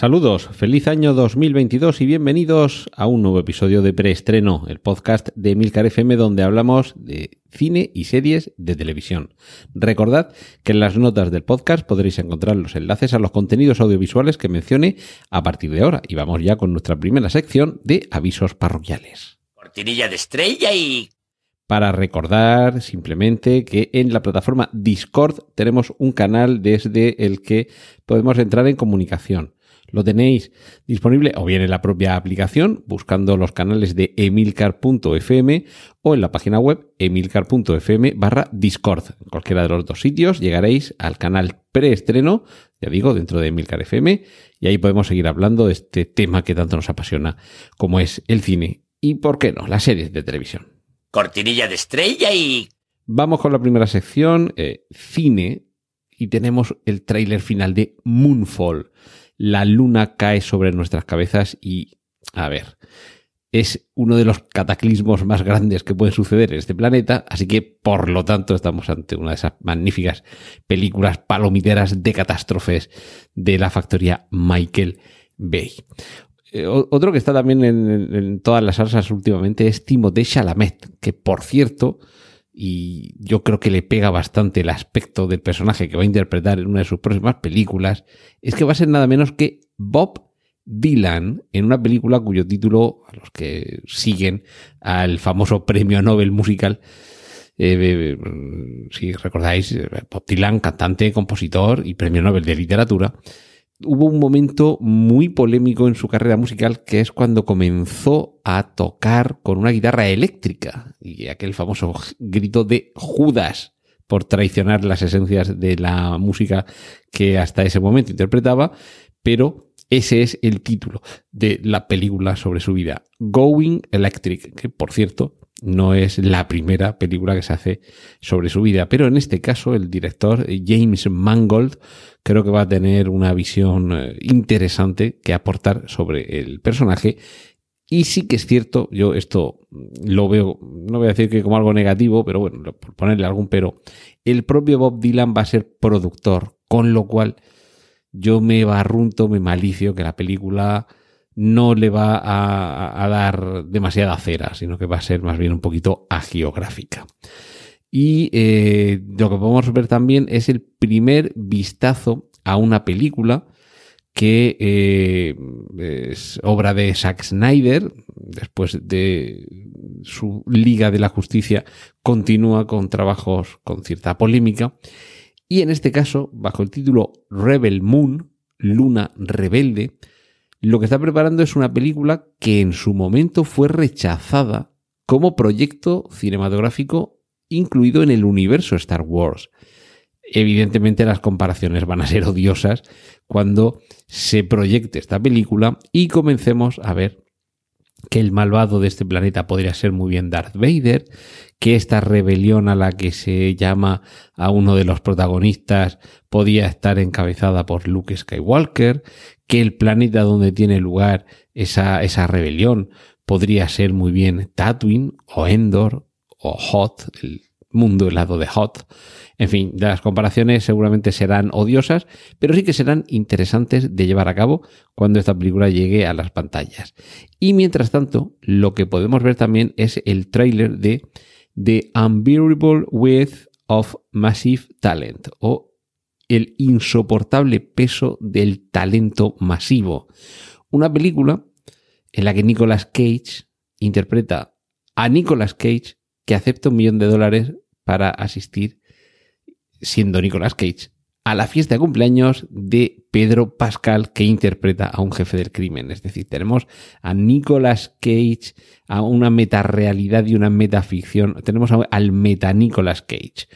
Saludos, feliz año 2022 y bienvenidos a un nuevo episodio de Preestreno, el podcast de Milcar FM donde hablamos de cine y series de televisión. Recordad que en las notas del podcast podréis encontrar los enlaces a los contenidos audiovisuales que mencione a partir de ahora y vamos ya con nuestra primera sección de avisos parroquiales. Cortinilla de estrella y... Para recordar simplemente que en la plataforma Discord tenemos un canal desde el que podemos entrar en comunicación. Lo tenéis disponible o bien en la propia aplicación, buscando los canales de emilcar.fm o en la página web emilcar.fm barra Discord. En cualquiera de los dos sitios llegaréis al canal preestreno, ya digo, dentro de Emilcar FM, y ahí podemos seguir hablando de este tema que tanto nos apasiona, como es el cine y, ¿por qué no?, las series de televisión. Cortinilla de estrella y... Vamos con la primera sección, eh, cine, y tenemos el tráiler final de Moonfall la luna cae sobre nuestras cabezas y, a ver, es uno de los cataclismos más grandes que pueden suceder en este planeta, así que por lo tanto estamos ante una de esas magníficas películas palomiteras de catástrofes de la factoría Michael Bay. Eh, otro que está también en, todas las salsas últimamente es Timothée Chalamet, que por cierto, y yo creo que le pega bastante el aspecto del personaje que va a interpretar en una de sus próximas películas, es que va a ser nada menos que Bob Dylan en una película cuyo título, a los que siguen al famoso premio Nobel musical, eh, si recordáis, Bob Dylan, cantante, compositor y premio Nobel de literatura, hubo un momento muy polémico en su carrera musical que es cuando comenzó a tocar con una guitarra eléctrica y aquel famoso grito de Judas por traicionar las esencias de la música que hasta ese momento interpretaba, pero ese es el título de la película sobre su vida, Going Electric, que por cierto no es la primera película que se hace sobre su vida, pero en este caso el director James Mangold creo que va a tener una visión eh, interesante que aportar sobre el personaje. Y sí que es cierto, yo esto lo veo, no voy a decir que como algo negativo, pero bueno, por ponerle algún pero, el propio Bob Dylan va a ser productor, con lo cual yo me barrunto, me malicio que la película no le va a, dar demasiada cera, sino que va a ser más bien un poquito agiográfica. Y eh, lo que podemos ver también es el primer vistazo a una película que eh, es obra de Zack Snyder, después de su Liga de la Justicia, continúa con trabajos con cierta polémica. Y en este caso, bajo el título Rebel Moon, Luna Rebelde, lo que está preparando es una película que en su momento fue rechazada como proyecto cinematográfico incluido en el universo Star Wars. Evidentemente las comparaciones van a ser odiosas cuando se proyecte esta película y comencemos a ver que el malvado de este planeta podría ser muy bien Darth Vader, que esta rebelión a la que se llama a uno de los protagonistas podía estar encabezada por Luke Skywalker, que el planeta donde tiene lugar esa, esa rebelión podría ser muy bien Tatooine o Endor o Hot, el mundo helado de Hot. En fin, las comparaciones seguramente serán odiosas, pero sí que serán interesantes de llevar a cabo cuando esta película llegue a las pantallas. Y mientras tanto, lo que podemos ver también es el tráiler de The Unbearable Width of Massive Talent o El insoportable peso del talento masivo. Una película en la que Nicolas Cage interpreta a Nicolas Cage que acepta un millón de dólares para asistir, siendo Nicolas Cage, a la fiesta de cumpleaños de Pedro Pascal que interpreta a un jefe del crimen. Es decir, tenemos a Nicolas Cage, a una metarealidad y una metaficción. Tenemos al meta Nicolas Cage.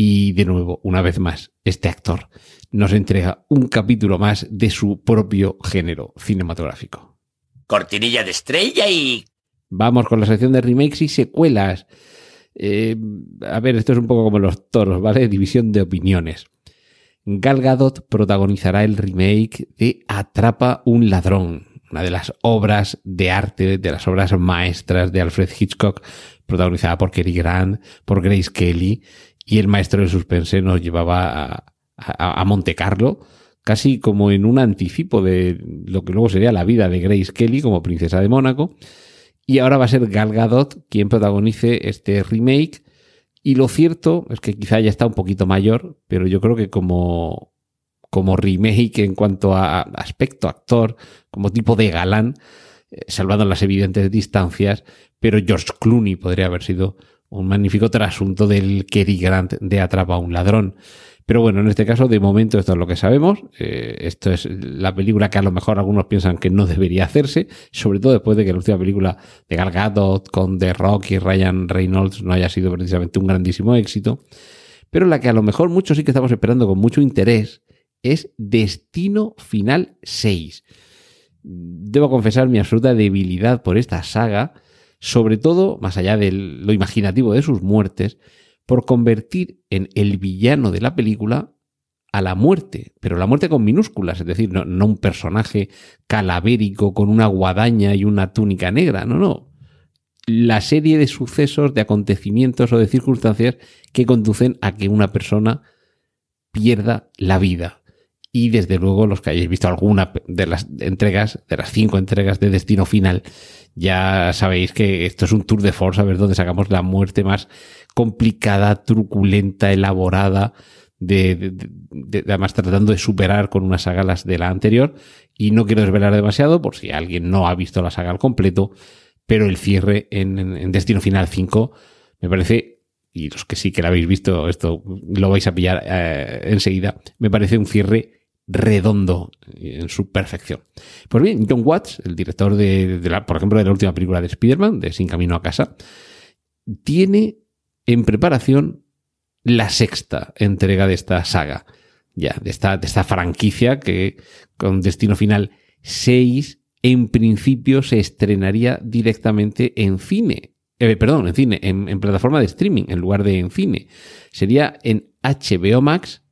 Y de nuevo, una vez más, este actor nos entrega un capítulo más de su propio género cinematográfico. Cortinilla de estrella y Vamos con la sección de remakes y secuelas. Eh, a ver, esto es un poco como los toros, ¿vale? División de opiniones. Gal Gadot protagonizará el remake de Atrapa un ladrón, una de las obras de arte, de las obras maestras de Alfred Hitchcock, protagonizada por Cary Grant, por Grace Kelly, y el maestro del suspense nos llevaba a, a, a Monte Carlo, casi como en un anticipo de lo que luego sería la vida de Grace Kelly como princesa de Mónaco. Y ahora va a ser Gal Gadot quien protagonice este remake. Y lo cierto es que quizá ya está un poquito mayor, pero yo creo que como, como remake en cuanto a aspecto actor, como tipo de galán, eh, salvando las evidentes distancias, pero George Clooney podría haber sido un magnífico trasunto del Cary Grant de Atrapa a un ladrón. Pero bueno, en este caso, de momento, esto es lo que sabemos. Eh, esto es la película que a lo mejor algunos piensan que no debería hacerse, sobre todo después de que la última película de Gal Gadot con The Rock y Ryan Reynolds no haya sido precisamente un grandísimo éxito. Pero la que a lo mejor muchos sí que estamos esperando con mucho interés es Destino Final 6. Debo confesar mi absoluta debilidad por esta saga, sobre todo, más allá de lo imaginativo de sus muertes, por convertir en el villano de la película a la muerte, pero la muerte con minúsculas, es decir, no, no, un personaje calavérico con una guadaña y una túnica negra, no, no. La serie de sucesos, de acontecimientos o de circunstancias que conducen a que una persona pierda la vida. Y desde luego los que hayáis visto alguna de las entregas, de las cinco entregas de Destino Final, ya sabéis que esto es un tour de force, a ver dónde sacamos la muerte más complicada, truculenta, elaborada, de, de, de, además tratando de superar con una saga las de la anterior. Y no quiero desvelar demasiado por si alguien no ha visto la saga al completo, pero el cierre en Destino Final 5 me parece, y los que sí que la habéis visto, esto lo vais a pillar eh, enseguida, me parece un cierre redondo en su perfección. Pues bien, John Watts, el director de, la, por ejemplo, de la última película de Spider-Man, de Sin Camino a Casa, tiene en preparación la sexta entrega de esta saga, ya, de esta, de esta franquicia que con destino final 6 en principio se estrenaría directamente en cine. Eh, perdón, en cine, en, en, plataforma de streaming, en lugar de en cine. Sería en HBO Max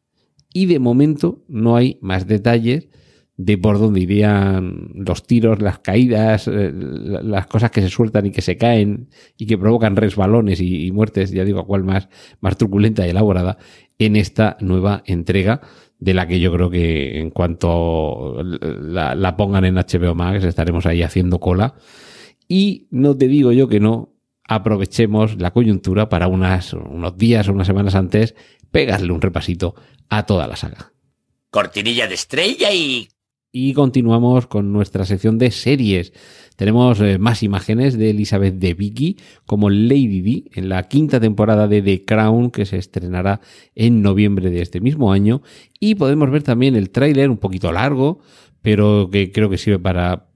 y de momento no hay más detalles de por dónde irían los tiros, las caídas, eh, las cosas que se sueltan y que se caen y que provocan resbalones y, muertes, ya digo, a cual más, más truculenta y elaborada, en esta nueva entrega de la que yo creo que en cuanto la, pongan en HBO Max estaremos ahí haciendo cola. Y no te digo yo que no, aprovechemos la coyuntura para unos días o unas semanas antes pegarle un repasito a toda la saga. Cortinilla de estrella y y continuamos con nuestra sección de series. Tenemos eh, más imágenes de Elizabeth de Vicky como Lady D en la quinta temporada de The Crown que se estrenará en noviembre de este mismo año. Y podemos ver también el tráiler un poquito largo, pero que creo que sirve para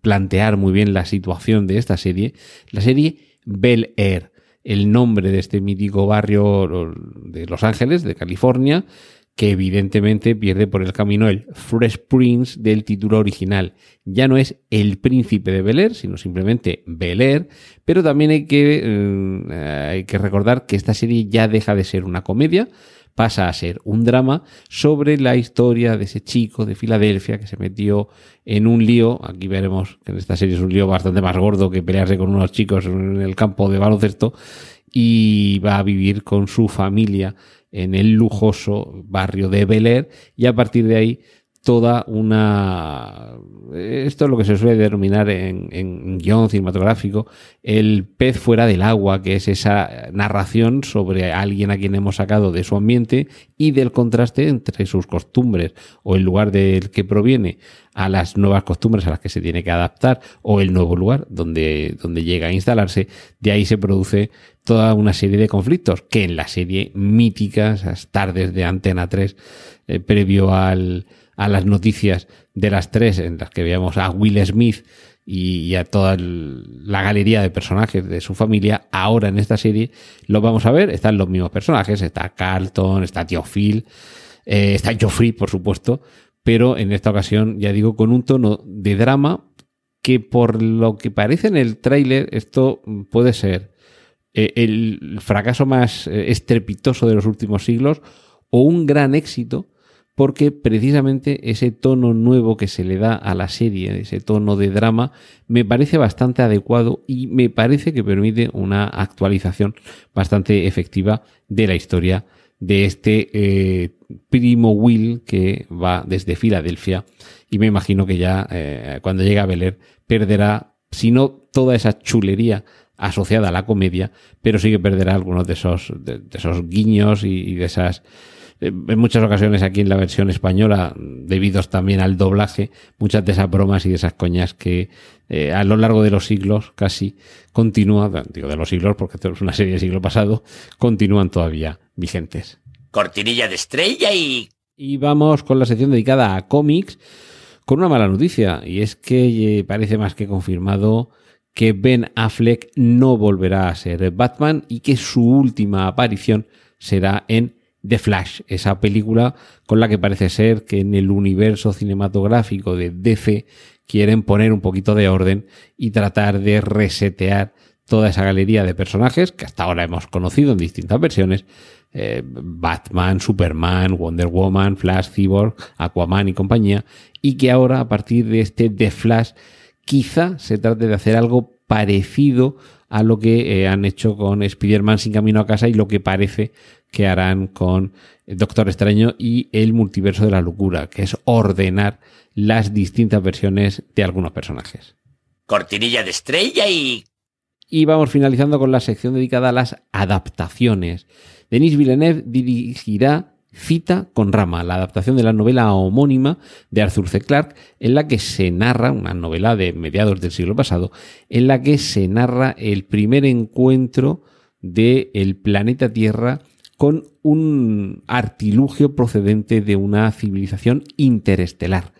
plantear muy bien la situación de esta serie. La serie Bel Air, el nombre de este mítico barrio de Los Ángeles, de California, que evidentemente pierde por el camino el Fresh Prince del título original. Ya no es el príncipe de Bel Air, sino simplemente Bel Air, pero también hay que, eh, hay que recordar que esta serie ya deja de ser una comedia, pasa a ser un drama sobre la historia de ese chico de Filadelfia que se metió en un lío, aquí veremos que en esta serie es un lío bastante más gordo que pelearse con unos chicos en el campo de baloncesto, y va a vivir con su familia en el lujoso barrio de Bel Air. Y a partir de ahí toda una... Esto es lo que se suele denominar en, en guion cinematográfico el pez fuera del agua, que es esa narración sobre alguien a quien hemos sacado de su ambiente y del contraste entre sus costumbres o el lugar del que proviene a las nuevas costumbres a las que se tiene que adaptar o el nuevo lugar donde, donde llega a instalarse. De ahí se produce toda una serie de conflictos que en la serie mítica, esas tardes de Antena 3, eh, previo al a las noticias de las tres en las que veíamos a Will Smith y, a toda la galería de personajes de su familia, ahora en esta serie lo vamos a ver, están los mismos personajes, está Carlton, está Tío Phil, eh, está Joffrey, por supuesto, pero en esta ocasión, ya digo, con un tono de drama que por lo que parece en el tráiler, esto puede ser eh, el fracaso más eh, estrepitoso de los últimos siglos o un gran éxito porque precisamente ese tono nuevo que se le da a la serie, ese tono de drama, me parece bastante adecuado y me parece que permite una actualización bastante efectiva de la historia de este eh, primo Will que va desde Filadelfia y me imagino que ya eh, cuando llegue a Bel perderá, si no toda esa chulería asociada a la comedia, pero sí que perderá algunos de esos, de, esos guiños y de esas en muchas ocasiones aquí en la versión española, debidos también al doblaje, muchas de esas bromas y de esas coñas que eh, a lo largo de los siglos casi continúan, digo de los siglos porque esto es una serie del siglo pasado, continúan todavía vigentes. Cortinilla de estrella y... Y vamos con la sección dedicada a cómics con una mala noticia y es que eh, parece más que confirmado que Ben Affleck no volverá a ser Batman y que su última aparición será en The Flash, esa película con la que parece ser que en el universo cinematográfico de DC quieren poner un poquito de orden y tratar de resetear toda esa galería de personajes que hasta ahora hemos conocido en distintas versiones. Eh, Batman, Superman, Wonder Woman, Flash, Cyborg, Aquaman y compañía. Y que ahora, a partir de este The Flash, quizá se trate de hacer algo parecido a lo que eh, han hecho con Spider-Man sin camino a casa y lo que parece que harán con Doctor Extraño y el multiverso de la locura, que es ordenar las distintas versiones de algunos personajes. Cortinilla de estrella y... Y vamos finalizando con la sección dedicada a las adaptaciones. Denis Villeneuve dirigirá Cita con Rama, la adaptación de la novela homónima de Arthur C. Clarke, en la que se narra, una novela de mediados del siglo pasado, en la que se narra el primer encuentro del el planeta Tierra con un artilugio procedente de una civilización interestelar.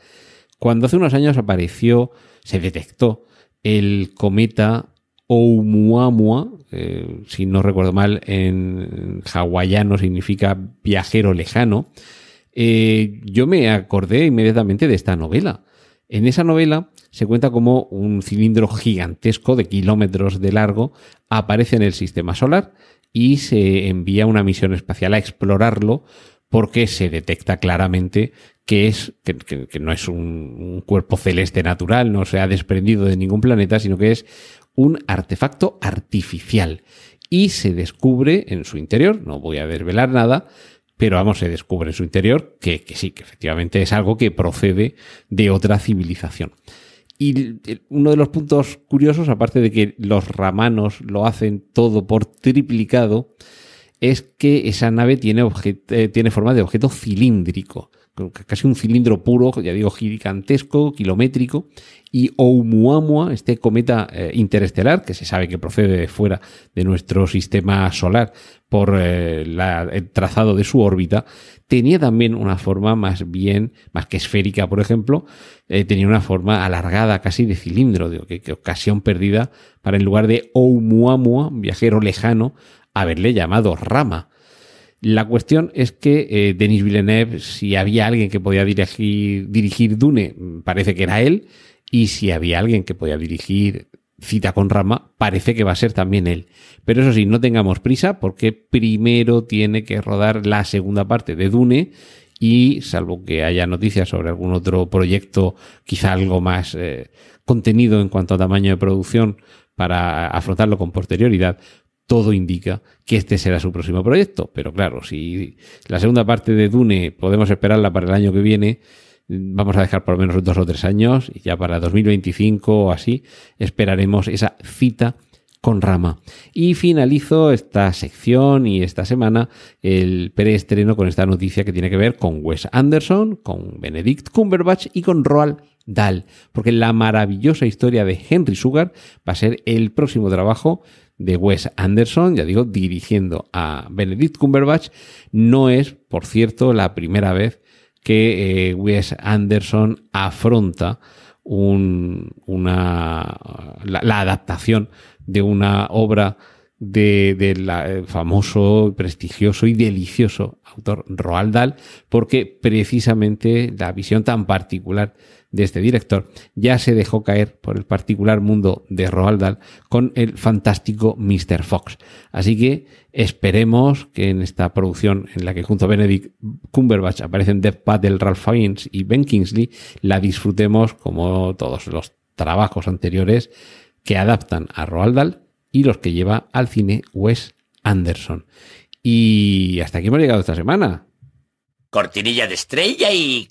Cuando hace unos años apareció, se detectó el cometa Oumuamua, eh, si no recuerdo mal, en hawaiano significa viajero lejano, eh, yo me acordé inmediatamente de esta novela. En esa novela se cuenta como un cilindro gigantesco de kilómetros de largo aparece en el sistema solar y se envía una misión espacial a explorarlo porque se detecta claramente que, es, que, no es un, cuerpo celeste natural, no se ha desprendido de ningún planeta, sino que es un artefacto artificial. Y se descubre en su interior, no voy a desvelar nada, pero vamos, se descubre en su interior que, que sí, que efectivamente es algo que procede de otra civilización. Y uno de los puntos curiosos, aparte de que los ramanos lo hacen todo por triplicado, es que esa nave tiene, eh, tiene forma de objeto cilíndrico casi un cilindro puro, ya digo, gigantesco, kilométrico, y Oumuamua, este cometa eh, interestelar, que se sabe que procede de fuera de nuestro sistema solar por eh, el trazado de su órbita, tenía también una forma más bien, más que esférica, por ejemplo, eh, tenía una forma alargada, casi de cilindro, digo, que, ocasión perdida para en lugar de Oumuamua, viajero lejano, haberle llamado Rama. La cuestión es que eh, Denis Villeneuve, si había alguien que podía dirigir, dirigir Dune, parece que era él, y si había alguien que podía dirigir Cita con Rama, parece que va a ser también él. Pero eso sí, no tengamos prisa porque primero tiene que rodar la segunda parte de Dune y salvo que haya noticias sobre algún otro proyecto, quizá algo más eh, contenido en cuanto a tamaño de producción para afrontarlo con posterioridad, todo indica que este será su próximo proyecto. Pero claro, si la segunda parte de Dune podemos esperarla para el año que viene, vamos a dejar por lo menos dos o tres años y ya para 2025 o así esperaremos esa cita con Rama. Y finalizo esta sección y esta semana el preestreno con esta noticia que tiene que ver con Wes Anderson, con Benedict Cumberbatch y con Roald Dahl, porque la maravillosa historia de Henry Sugar va a ser el próximo trabajo de Wes Anderson, ya digo, dirigiendo a Benedict Cumberbatch. No es, por cierto, la primera vez que eh, Wes Anderson afronta un, una, la, adaptación de una obra del eh, famoso, prestigioso y delicioso autor Roald Dahl, porque precisamente la visión tan particular de este director ya se dejó caer por el particular mundo de Roald Dahl con el fantástico Mr. Fox. Así que esperemos que en esta producción en la que junto a Benedict Cumberbatch aparecen Dev Patel, Ralph Fiennes y Ben Kingsley, la disfrutemos como todos los trabajos anteriores que adaptan a Roald Dahl y los que lleva al cine Wes Anderson. Y hasta aquí hemos llegado esta semana. Cortinilla de estrella y...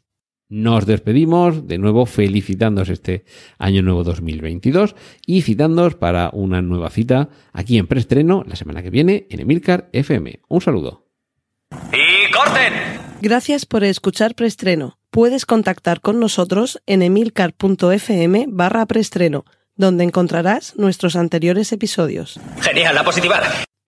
Nos despedimos de nuevo felicitándoos este año nuevo 2022 y citándoos para una nueva cita aquí en preestreno la semana que viene en Emilcar FM. Un saludo. ¡Y corten! Gracias por escuchar preestreno. Puedes contactar con nosotros en emilcar.fm barra preestreno donde encontrarás nuestros anteriores episodios. Genial, la positiva.